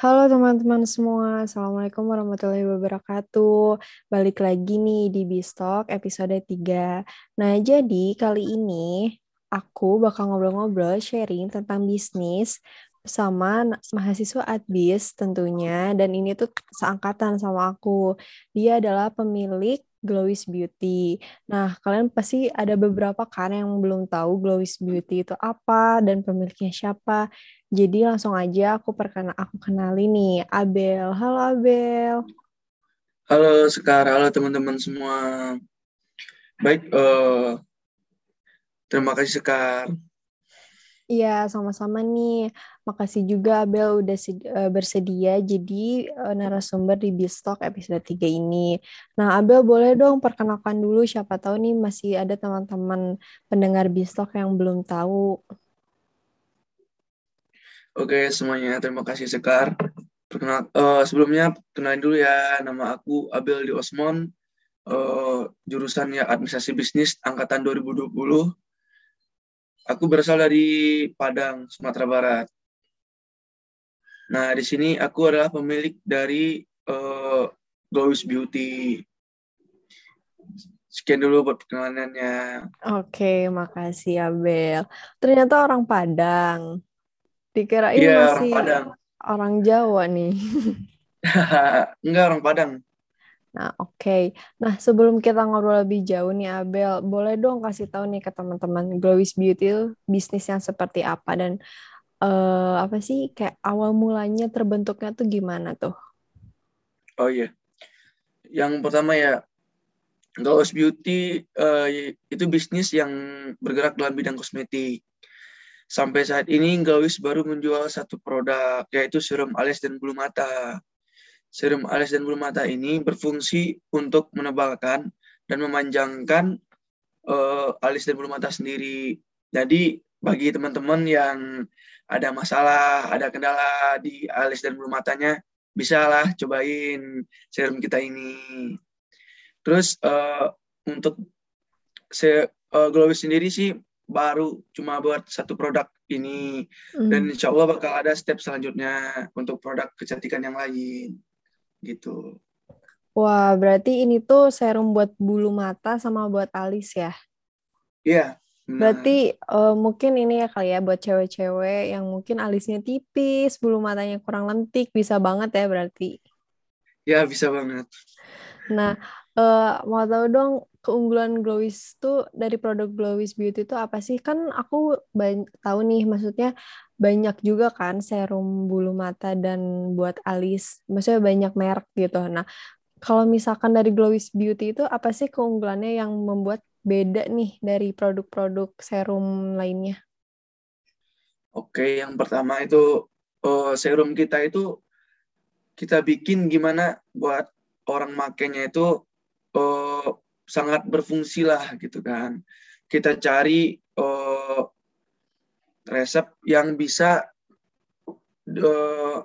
Halo teman-teman semua, Assalamualaikum warahmatullahi wabarakatuh. Balik lagi nih di Bistok episode 3. Nah, jadi kali ini aku bakal ngobrol-ngobrol sharing tentang bisnis sama mahasiswa Adbis tentunya. Dan ini tuh seangkatan sama aku. Dia adalah pemilik Glowis Beauty. Nah, kalian pasti ada beberapa kan yang belum tahu Glowis Beauty itu apa dan pemiliknya siapa. Jadi langsung aja aku perkenal aku kenali nih Abel. Halo Abel. Halo Sekar, halo teman-teman semua. Baik, uh, terima kasih Sekar. Iya, sama-sama nih. Makasih juga Abel udah uh, bersedia jadi uh, narasumber di Bistok episode 3 ini. Nah, Abel boleh dong perkenalkan dulu siapa tahu nih masih ada teman-teman pendengar Bistok yang belum tahu. Oke semuanya, terima kasih Sekar. Perkenal, uh, sebelumnya kenalin dulu ya, nama aku Abel Di Osmon, uh, jurusan ya Administrasi Bisnis angkatan 2020. Aku berasal dari Padang, Sumatera Barat. Nah, di sini aku adalah pemilik dari uh, Glowis Beauty. Sekian dulu buat perkenalannya. Oke, makasih Abel. Ternyata orang Padang. Dikirain yeah, masih orang, Padang. orang Jawa nih. Enggak, orang Padang. Nah, oke. Okay. Nah, sebelum kita ngobrol lebih jauh nih, Abel, boleh dong kasih tahu nih ke teman-teman Glowis Beauty bisnis yang seperti apa dan uh, apa sih kayak awal mulanya terbentuknya tuh gimana tuh? Oh iya. Yang pertama ya, Glowis Beauty uh, itu bisnis yang bergerak dalam bidang kosmetik. Sampai saat ini Glowis baru menjual satu produk, yaitu serum alis dan bulu mata. Serum alis dan bulu mata ini berfungsi untuk menebalkan dan memanjangkan uh, alis dan bulu mata sendiri. Jadi bagi teman-teman yang ada masalah, ada kendala di alis dan bulu matanya, bisalah cobain serum kita ini. Terus uh, untuk se uh, Glowis sendiri sih baru cuma buat satu produk ini hmm. dan insya Allah bakal ada step selanjutnya untuk produk kecantikan yang lain gitu. Wah, berarti ini tuh serum buat bulu mata sama buat alis ya? Iya. Berarti uh, mungkin ini ya kali ya buat cewek-cewek yang mungkin alisnya tipis, bulu matanya kurang lentik, bisa banget ya berarti? Ya, bisa banget. Nah, uh, mau tahu dong keunggulan Glowis tuh dari produk Glowis Beauty itu apa sih? Kan aku tahu nih, maksudnya banyak juga kan serum bulu mata dan buat alis. Maksudnya banyak merek gitu. Nah, kalau misalkan dari Glowis Beauty itu apa sih keunggulannya yang membuat beda nih dari produk-produk serum lainnya? Oke, yang pertama itu uh, serum kita itu kita bikin gimana buat orang makainya itu uh, sangat berfungsi lah gitu kan. Kita cari uh, resep yang bisa uh,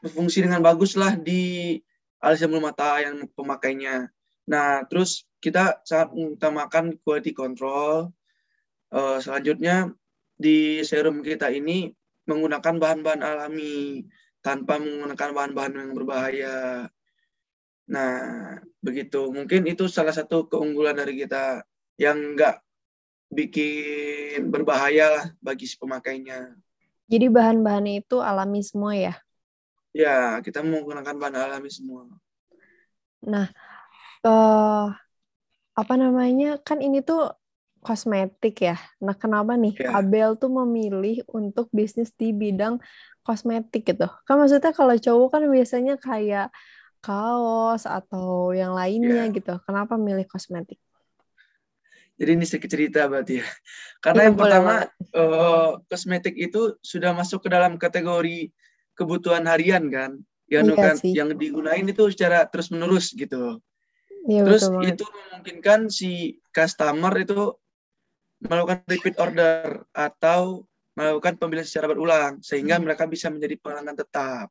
berfungsi dengan bagus lah di alis bulu mata yang pemakainya. Nah, terus kita sangat mengutamakan quality control. Uh, selanjutnya di serum kita ini menggunakan bahan-bahan alami tanpa menggunakan bahan-bahan yang berbahaya. Nah, begitu. Mungkin itu salah satu keunggulan dari kita yang nggak bikin berbahaya lah bagi si pemakainya. Jadi bahan-bahannya itu alami semua ya? Ya, kita menggunakan bahan alami semua. Nah, uh, apa namanya? Kan ini tuh kosmetik ya. Nah, kenapa nih ya. Abel tuh memilih untuk bisnis di bidang kosmetik gitu? Kan maksudnya kalau cowok kan biasanya kayak kaos atau yang lainnya yeah. gitu. Kenapa milih kosmetik? Jadi ini sedikit cerita berarti ya. Karena ya, yang pertama uh, kosmetik itu sudah masuk ke dalam kategori kebutuhan harian kan. Yang iya kan sih. yang digunain itu secara terus menerus gitu. Ya, terus betul itu memungkinkan si customer itu melakukan repeat order atau melakukan pembelian secara berulang sehingga hmm. mereka bisa menjadi pelanggan tetap.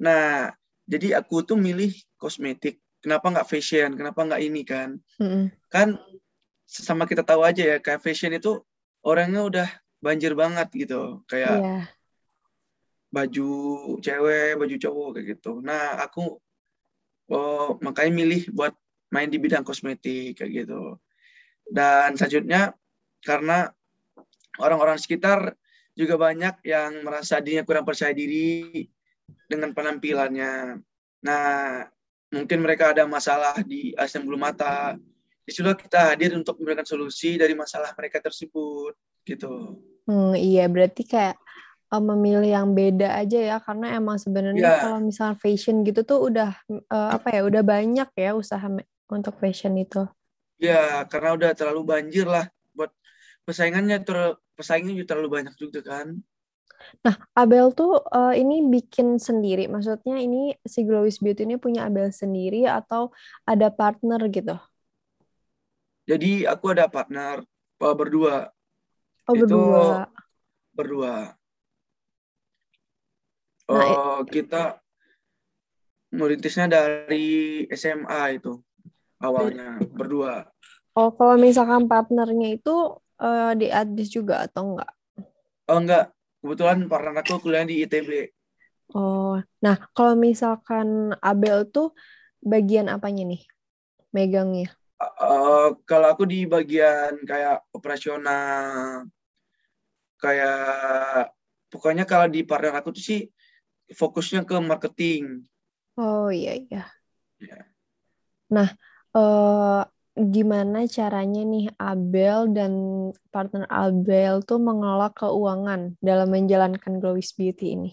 Nah, jadi aku tuh milih kosmetik kenapa nggak fashion kenapa nggak ini kan mm-hmm. kan sama kita tahu aja ya kayak fashion itu orangnya udah banjir banget gitu kayak yeah. baju cewek, baju cowok kayak gitu. Nah, aku oh, makanya milih buat main di bidang kosmetik kayak gitu. Dan selanjutnya karena orang-orang sekitar juga banyak yang merasa dirinya kurang percaya diri dengan penampilannya. Nah, mungkin mereka ada masalah di asam bulu mata. Di situlah kita hadir untuk memberikan solusi dari masalah mereka tersebut, gitu. Hmm, iya, berarti kayak uh, memilih yang beda aja ya, karena emang sebenarnya Ya. kalau misalnya fashion gitu tuh udah uh, apa ya, udah banyak ya usaha untuk fashion itu. Ya, karena udah terlalu banjir lah buat persaingannya ter persaingannya juga terlalu banyak juga kan. Nah, Abel tuh uh, ini bikin sendiri, maksudnya ini si Glowis Beauty ini punya Abel sendiri atau ada partner gitu? Jadi aku ada partner uh, berdua, Oh, Itu- berdua. berdua. Nah, Oh, kita merintisnya dari SMA itu awalnya berdua. Oh, kalau misalkan partnernya itu uh, di Adis juga atau enggak? Oh enggak, kebetulan partner aku kuliah di ITB. Oh, nah kalau misalkan Abel tuh bagian apanya nih? Megangnya. Eh, kalau aku di bagian kayak operasional, kayak pokoknya kalau di partner aku tuh sih fokusnya ke marketing. Oh iya iya. Ya. Nah, eh, gimana caranya nih Abel dan partner Abel tuh mengelola keuangan dalam menjalankan Glowis Beauty ini?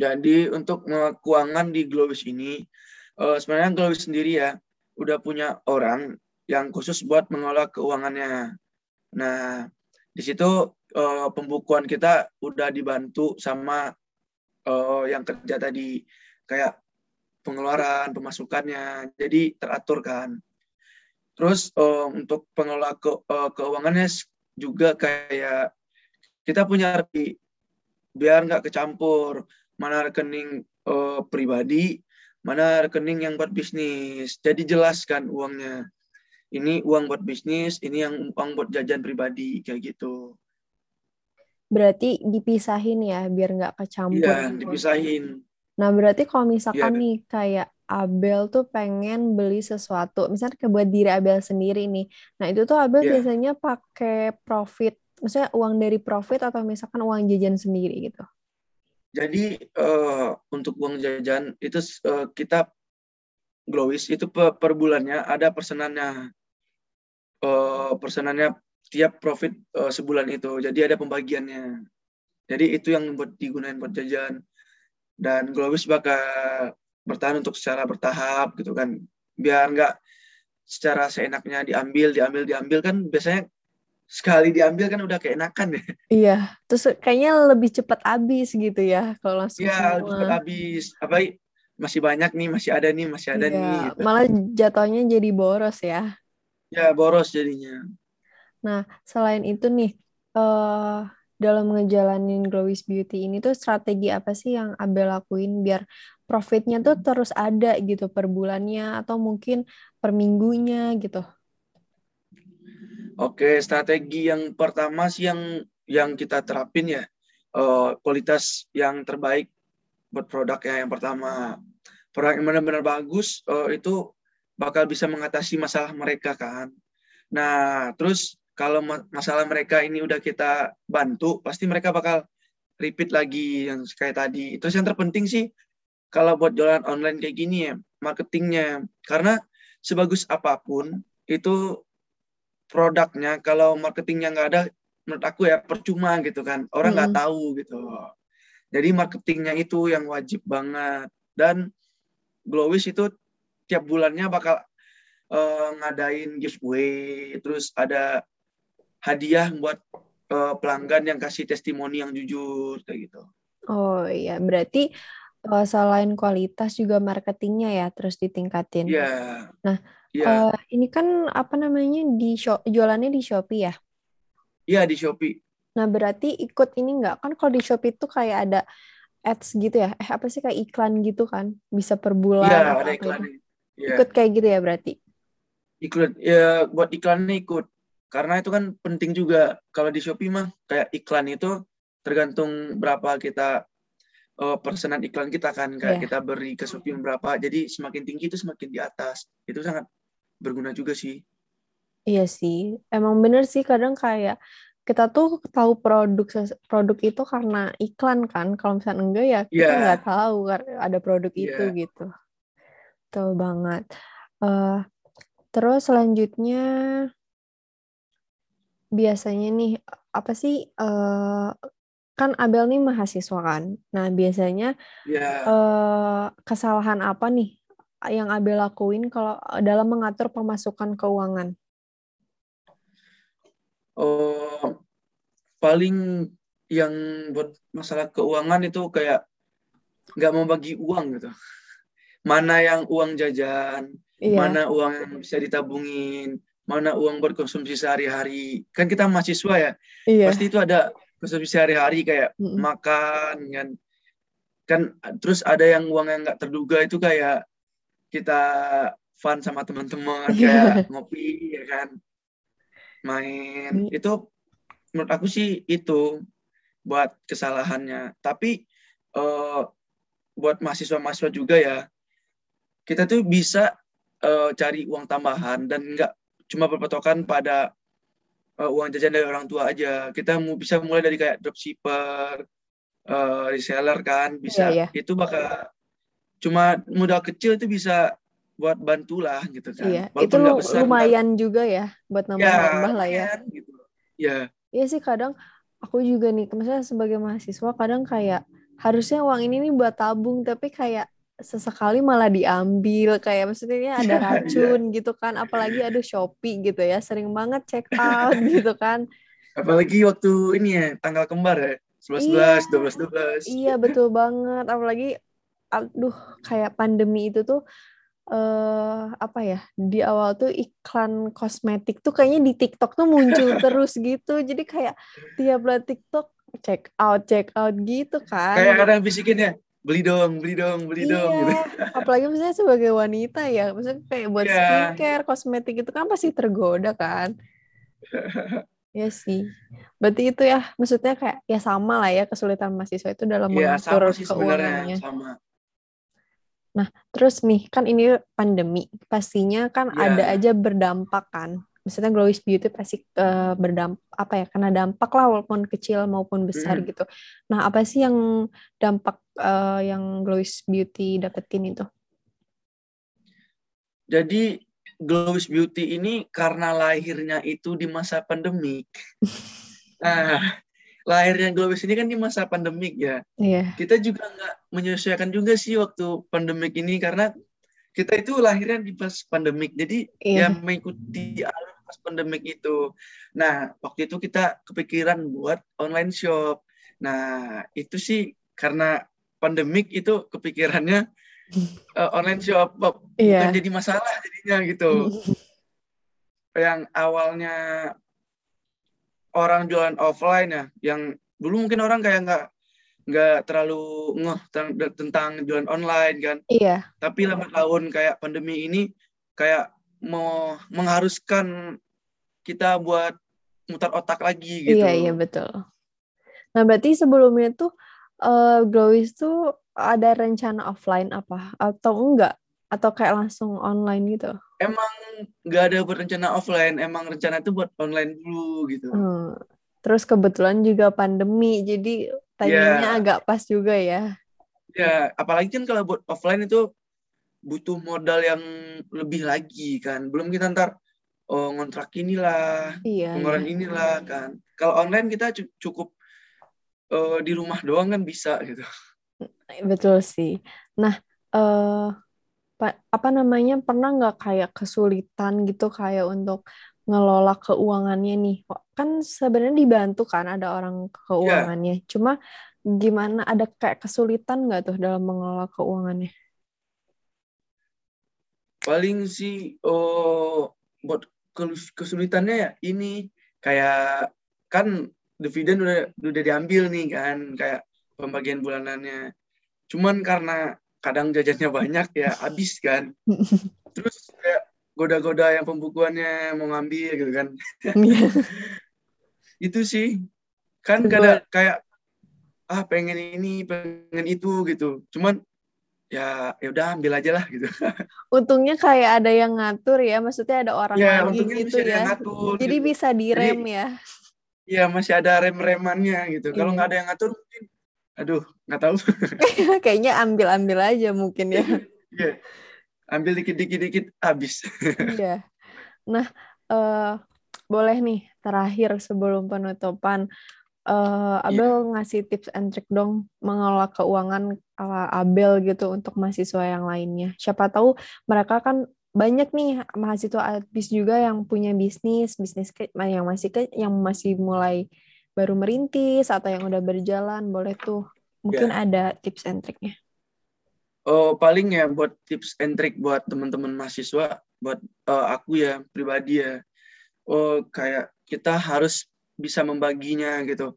Jadi untuk keuangan di Glowis ini, eh, sebenarnya Glowis sendiri ya udah punya orang yang khusus buat mengelola keuangannya. Nah, di situ eh, pembukuan kita udah dibantu sama eh, yang kerja tadi kayak pengeluaran, pemasukannya, jadi teratur kan. Terus eh, untuk pengelola ke, eh, keuangannya juga kayak kita punya rekening biar nggak kecampur mana rekening eh, pribadi, mana rekening yang buat bisnis. Jadi jelaskan uangnya. Ini uang buat bisnis, ini yang uang buat jajan pribadi kayak gitu. Berarti dipisahin ya biar nggak kecampur. Iya, dipisahin. Nah, berarti kalau misalkan Iya. nih kayak Abel tuh pengen beli sesuatu, misalnya kayak buat diri Abel sendiri nih. Nah, itu tuh Abel Iya. biasanya pakai profit, maksudnya uang dari profit atau misalkan uang jajan sendiri gitu. Jadi eh, untuk uang jajan itu eh, kita Glowis itu per, per bulannya ada persenannya. Eh, persenannya tiap profit eh, sebulan itu. Jadi ada pembagiannya. Jadi itu yang buat digunain buat jajan. Dan Glowis bakal bertahan untuk secara bertahap gitu kan. Biar nggak secara seenaknya diambil, diambil, diambil kan biasanya sekali diambil kan udah keenakan ya. Iya, terus kayaknya lebih cepat habis gitu ya kalau langsung Iya, semua. cepat habis. Apa masih banyak nih, masih ada nih, masih ada Iya, nih. gitu. malah jatuhnya jadi boros ya. Ya, boros jadinya. Nah, selain itu nih, eh dalam ngejalanin Glowis Beauty ini tuh strategi apa sih yang Abel lakuin biar profitnya tuh terus ada gitu per bulannya atau mungkin per minggunya gitu. Oke, strategi yang pertama sih yang yang kita terapin ya eh, kualitas yang terbaik buat produknya yang pertama. Produk yang benar-benar bagus eh, itu bakal bisa mengatasi masalah mereka kan. Nah, terus kalau ma- masalah mereka ini udah kita bantu, pasti mereka bakal repeat lagi yang kayak tadi. Terus yang terpenting sih kalau buat jualan online kayak gini ya, marketingnya. Karena sebagus apa pun itu produknya kalau marketingnya nggak ada menurut aku ya percuma gitu kan orang nggak Mm-mm. tahu gitu jadi marketingnya itu yang wajib banget dan Glowis itu tiap bulannya bakal eh, ngadain giveaway terus ada hadiah buat eh, pelanggan yang kasih testimoni yang jujur kayak gitu Oh iya, berarti eh, selain kualitas juga marketingnya ya terus ditingkatin. Iya. Nah, Iya, Eh, ini kan apa namanya di shop, jualannya di Shopee ya. iya di Shopee. Nah, berarti ikut ini nggak? Kan kalau di Shopee itu kayak ada ads gitu ya. Eh, apa sih kayak iklan gitu kan? Bisa per bulan Iya, atau ada apa itu. iklannya. Iya, Ikut kayak gitu ya berarti. iklan ya buat iklannya ikut. Karena itu kan penting juga. Kalau di Shopee mah kayak iklan itu tergantung berapa kita uh, persenan iklan kita kan kayak Iya. kita beri ke Shopee berapa jadi semakin tinggi itu semakin di atas itu sangat berguna juga sih Iya sih, emang bener sih kadang kayak kita tuh tahu produk produk itu karena iklan kan. Kalau misalnya enggak ya kita Iya. nggak tahu ada produk itu Iya. gitu. Betul banget. Eh, terus selanjutnya biasanya nih apa sih eh, kan Abel nih mahasiswa kan. Nah, biasanya ya eh, kesalahan apa nih yang Abel lakuin kalau dalam mengatur pemasukan keuangan? oh paling yang buat masalah keuangan itu kayak nggak mau bagi uang gitu mana yang uang jajan Iya. mana uang yang bisa ditabungin mana uang buat konsumsi sehari-hari kan kita mahasiswa ya Iya. pasti itu ada konsumsi sehari-hari kayak Mm-mm. makan kan kan terus ada yang uang yang nggak terduga itu kayak kita fun sama teman-teman kayak ngopi ya kan main Iya. itu menurut aku sih itu buat kesalahannya tapi eh, buat mahasiswa-mahasiswa juga ya kita tuh bisa eh, cari uang tambahan dan nggak cuma berpatokan pada eh, uang jajan dari orang tua aja. Kita mau bisa mulai dari kayak dropshipper, eh, reseller kan, bisa Iya, iya. itu bakal cuma modal kecil itu bisa buat bantulah gitu kan. Iya, Walaupun itu besar, lumayan juga ya buat ntar- nambah-nambah lah ya. lumayan gitu. Ya, Iya sih kadang aku juga nih, misalnya sebagai mahasiswa kadang kayak harusnya uang ini nih buat tabung tapi kayak sesekali malah diambil kayak maksudnya ada Iya, racun gitu kan apalagi aduh Shopee gitu ya sering banget check out gitu kan apalagi waktu ini ya tanggal kembar ya. 11 11 12 12. iya betul banget apalagi aduh kayak pandemi itu tuh eh apa ya di awal tuh iklan kosmetik tuh kayaknya di TikTok tuh muncul terus gitu jadi kayak tiap lihat TikTok check out check out gitu kan Kayak ada yang bisikin ya, beli dong, beli dong, beli dong gitu. Iya, apalagi misalnya sebagai wanita ya, maksudnya kayak buat Iya. skincare, kosmetik itu kan pasti tergoda kan. Iya sih. Berarti itu ya, maksudnya kayak ya sama lah ya kesulitan mahasiswa itu dalam Iya, mengatur sama sih sebenarnya, keuangannya. sama. Terus nih, kan ini pandemi, pastinya kan Iya. ada aja berdampak kan. Maksudnya Glowis Beauty pasti eh, berdampak apa ya? Kena dampak lah walaupun kecil maupun besar Mm. gitu. Nah, apa sih yang dampak eh, yang Glowis Beauty dapetin itu? Jadi Glowis Beauty ini karena lahirnya itu di masa pandemik. Nah, lahirnya Glowis ini kan di masa pandemik ya. Iya. Kita juga nggak menyesuaikan juga sih waktu pandemik ini karena kita itu lahirnya di pas pandemik. Jadi Iya. ya mengikuti alur pas pandemik itu. Nah, waktu itu kita kepikiran buat online shop. Nah, itu sih karena pandemik itu kepikirannya eh, online shop bukan Iya. jadi masalah jadinya gitu. Yang awalnya orang jualan offline ya, yang dulu mungkin orang kayak nggak nggak terlalu ngeh tentang, tentang jualan online kan. Iya. Tapi lambat laun kayak pandemi ini kayak mau mengharuskan kita buat mutar otak lagi gitu. Iya, iya betul. Nah, berarti sebelumnya tuh eh Glowis tuh ada rencana offline apa atau enggak? Atau kayak langsung online gitu? Emang nggak ada berencana offline, emang rencana itu buat online dulu gitu. Hmm. Terus kebetulan juga pandemi, jadi timingnya Iya. agak pas juga ya. Ya, apalagi kan kalau buat offline itu butuh modal yang lebih lagi kan. Belum kita ntar oh, ngontrak inilah, Iya, pengeluaran iya. inilah kan. Kalau online kita cu- cukup eh, di rumah doang kan bisa gitu. Betul sih. Nah, pa- apa namanya pernah nggak kayak kesulitan gitu kayak untuk ngelola keuangannya nih? Kan sebenarnya dibantu kan ada orang keuangannya. Cuma gimana ada kayak kesulitan nggak tuh dalam mengelola keuangannya? Paling sih oh, buat kesulitannya ya ini kayak kan dividen udah udah diambil nih kan kayak pembagian bulanannya. Cuman karena kadang jajannya banyak ya habis kan. Terus kayak goda-goda yang pembukuannya mau ngambil gitu kan. Iya. Itu sih kan Sebuah- kada kayak ah pengen ini pengen itu gitu cuman ya ya udah ambil aja lah gitu Untungnya kayak ada yang ngatur ya, maksudnya ada orang ya lagi untungnya gitu ya. ngatur Jadi gitu. bisa direm ya. ya masih ada rem remannya gitu kalau Iya. nggak ada yang ngatur mungkin aduh nggak tahu Kayaknya ambil-ambil aja mungkin ya. Iya. ambil dikit dikit dikit habis Iya. Nah, eh boleh nih terakhir sebelum penutupan eh Abel ngasih tips and trick dong mengelola keuangan ala Abel gitu untuk mahasiswa yang lainnya. Siapa tahu mereka kan banyak nih mahasiswa abis juga yang punya bisnis, bisnis ke- yang masih ke, yang masih mulai baru merintis atau yang udah berjalan, boleh tuh. Mungkin ada tips and triknya. oh paling ya buat tips and trick buat teman-teman mahasiswa buat eh, aku ya pribadi ya oh kayak kita harus bisa membaginya gitu.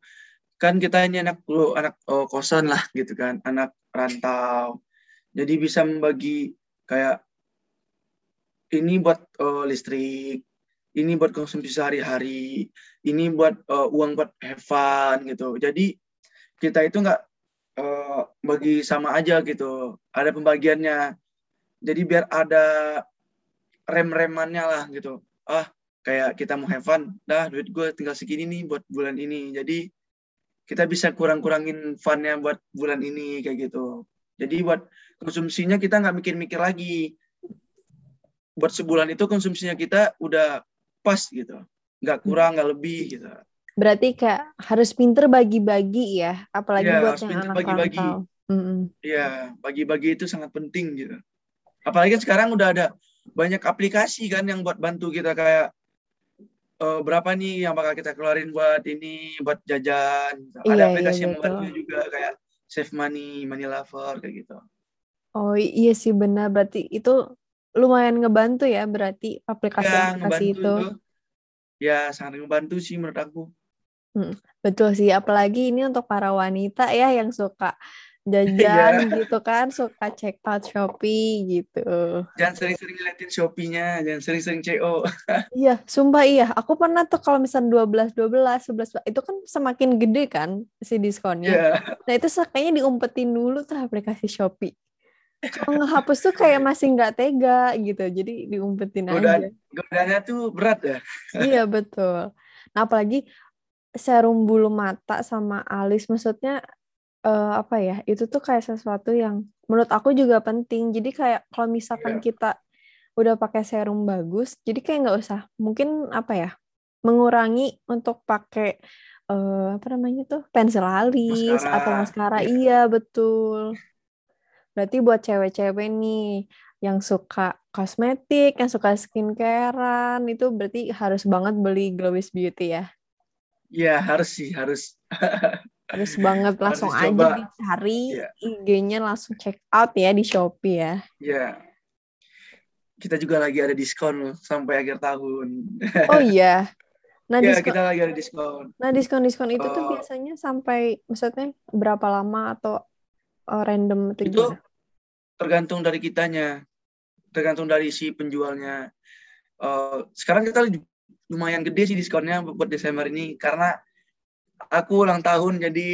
Kan kita ini anak lu anak oh, kosan lah gitu kan anak rantau. Jadi bisa membagi kayak ini buat oh, listrik ini buat konsumsi sehari-hari ini buat eh, uang buat have fun gitu. Jadi kita itu nggak eh, bagi sama aja gitu ada pembagiannya. Jadi biar ada rem-remannya lah gitu. Ah kayak kita mau have fun dah duit gue tinggal segini nih buat bulan ini. Jadi kita bisa kurang-kurangin funnya buat bulan ini kayak gitu. Jadi buat konsumsinya kita nggak mikir-mikir lagi. Buat sebulan itu konsumsinya kita udah pas gitu. Nggak kurang nggak lebih gitu. Berarti kayak harus pinter bagi-bagi ya, apalagi Iya, buat harus yang pinter anak bagi-bagi. Iya, bagi-bagi itu sangat penting gitu. Apalagi kan sekarang udah ada banyak aplikasi kan yang buat bantu kita kayak eh, berapa nih yang bakal kita keluarin buat ini, buat jajan. Iya, ada iya, aplikasi yang betul. membantu juga kayak Save Money, Money Lover kayak gitu. Oh iya sih benar, berarti itu lumayan ngebantu ya, berarti Ya, aplikasi-aplikasi ngebantu itu. itu. Ya, sangat ngebantu sih menurut aku. Betul sih, apalagi ini untuk para wanita ya yang suka Iya. Jajan gitu kan, suka check out Shopee gitu. Jangan sering-sering ngeliatin Shopee-nya, jangan sering-sering CO. Iya, sumpah iya. Aku pernah tuh kalau misalnya 12, 12, 11, itu kan semakin gede kan si diskonnya. Ya, Nah itu kayaknya diumpetin dulu tuh aplikasi Shopee. Kalau ngehapus tuh kayak masih nggak tega gitu, jadi diumpetin aja. godaan, godaannya tuh berat ya. Iya betul. Nah apalagi serum bulu mata sama alis, maksudnya eh, apa ya? Itu tuh kayak sesuatu yang menurut aku juga penting. Jadi kayak kalau misalkan Iya. kita udah pakai serum bagus, jadi kayak nggak usah. Mungkin apa ya? Mengurangi untuk pakai eh, apa namanya tuh pensil alis Maskara. atau maskara. Iya. Iya betul. Berarti buat cewek-cewek nih yang suka kosmetik, yang suka skincarean, itu berarti harus banget beli Glowis Beauty ya. Ya, harus sih, harus. Harus banget langsung aja coba. dicari Iya. IG-nya langsung check out ya di Shopee ya. Ya. Kita juga lagi ada diskon sampai akhir tahun. Oh iya. Nah, ya, diskon kita lagi ada diskon. nah diskon-diskon itu tuh Oh. biasanya sampai maksudnya berapa lama atau eh, random Itu gimana? tergantung dari kitanya. Tergantung dari si penjualnya. Eh, sekarang kita lumayan gede sih diskonnya buat Desember ini karena aku ulang tahun jadi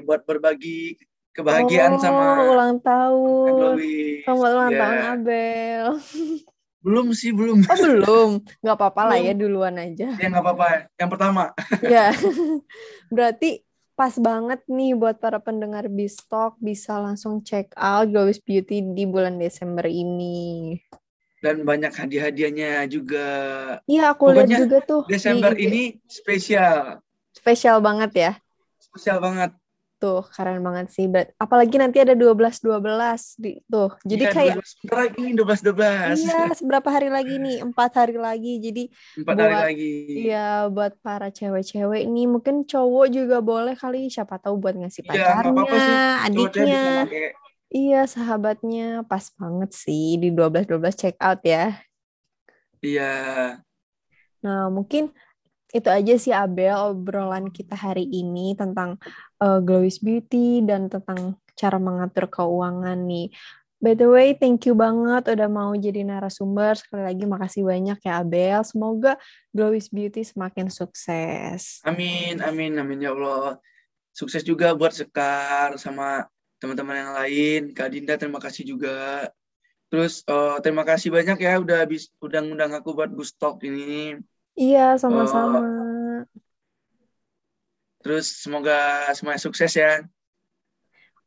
buat berbagi kebahagiaan oh, sama ulang tahun. Selamat ulang Ya. tahun Abel. Belum sih, belum. Oh belum, nggak apa-apa lah ya duluan aja. Ya nggak apa-apa. Yang pertama. Ya, berarti pas banget nih buat para pendengar Bistok bisa langsung check out Glowis Beauty di bulan Desember ini. Dan banyak hadiah-hadiahnya juga. Iya, aku lihat juga tuh Desember ini spesial. Spesial banget ya. Spesial banget. Tuh, keren banget sih. Apalagi nanti ada 12-12 di tuh. Jadi Iya, kayak 12 bentar lagi nih 12 12. iya, seberapa hari lagi nih? Empat hari lagi. Jadi Empat hari buat- lagi. Iya, buat para cewek-cewek ini mungkin cowok juga boleh kali siapa tahu buat ngasih Iya, pacarnya, sih. Cowok-cewek adiknya. Iya, sahabatnya pas banget sih di 12-12 check out ya. Iya. Nah, mungkin itu aja sih Abel obrolan kita hari ini tentang uh, Glowis Beauty dan tentang cara mengatur keuangan nih. By the way, thank you banget udah mau jadi narasumber. Sekali lagi makasih banyak ya Abel. Semoga Glowis Beauty semakin sukses. Amin, amin, amin ya Allah. sukses juga buat Sekar sama teman-teman yang lain. Kak Dinda terima kasih juga. Terus uh, terima kasih banyak ya udah habis udah ngundang aku buat Bustok ini. Iya, sama-sama. Terus semoga semuanya sukses ya.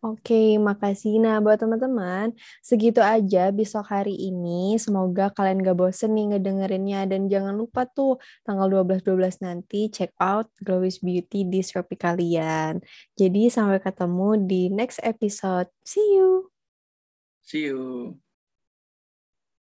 Oke, makasih. Nah, buat teman-teman, segitu aja besok hari ini. Semoga kalian gak bosen nih ngedengerinnya. Dan jangan lupa tuh, tanggal 12-12 nanti check out Glowis Beauty di Shopee kalian. Jadi, sampai ketemu di next episode. See you! See you!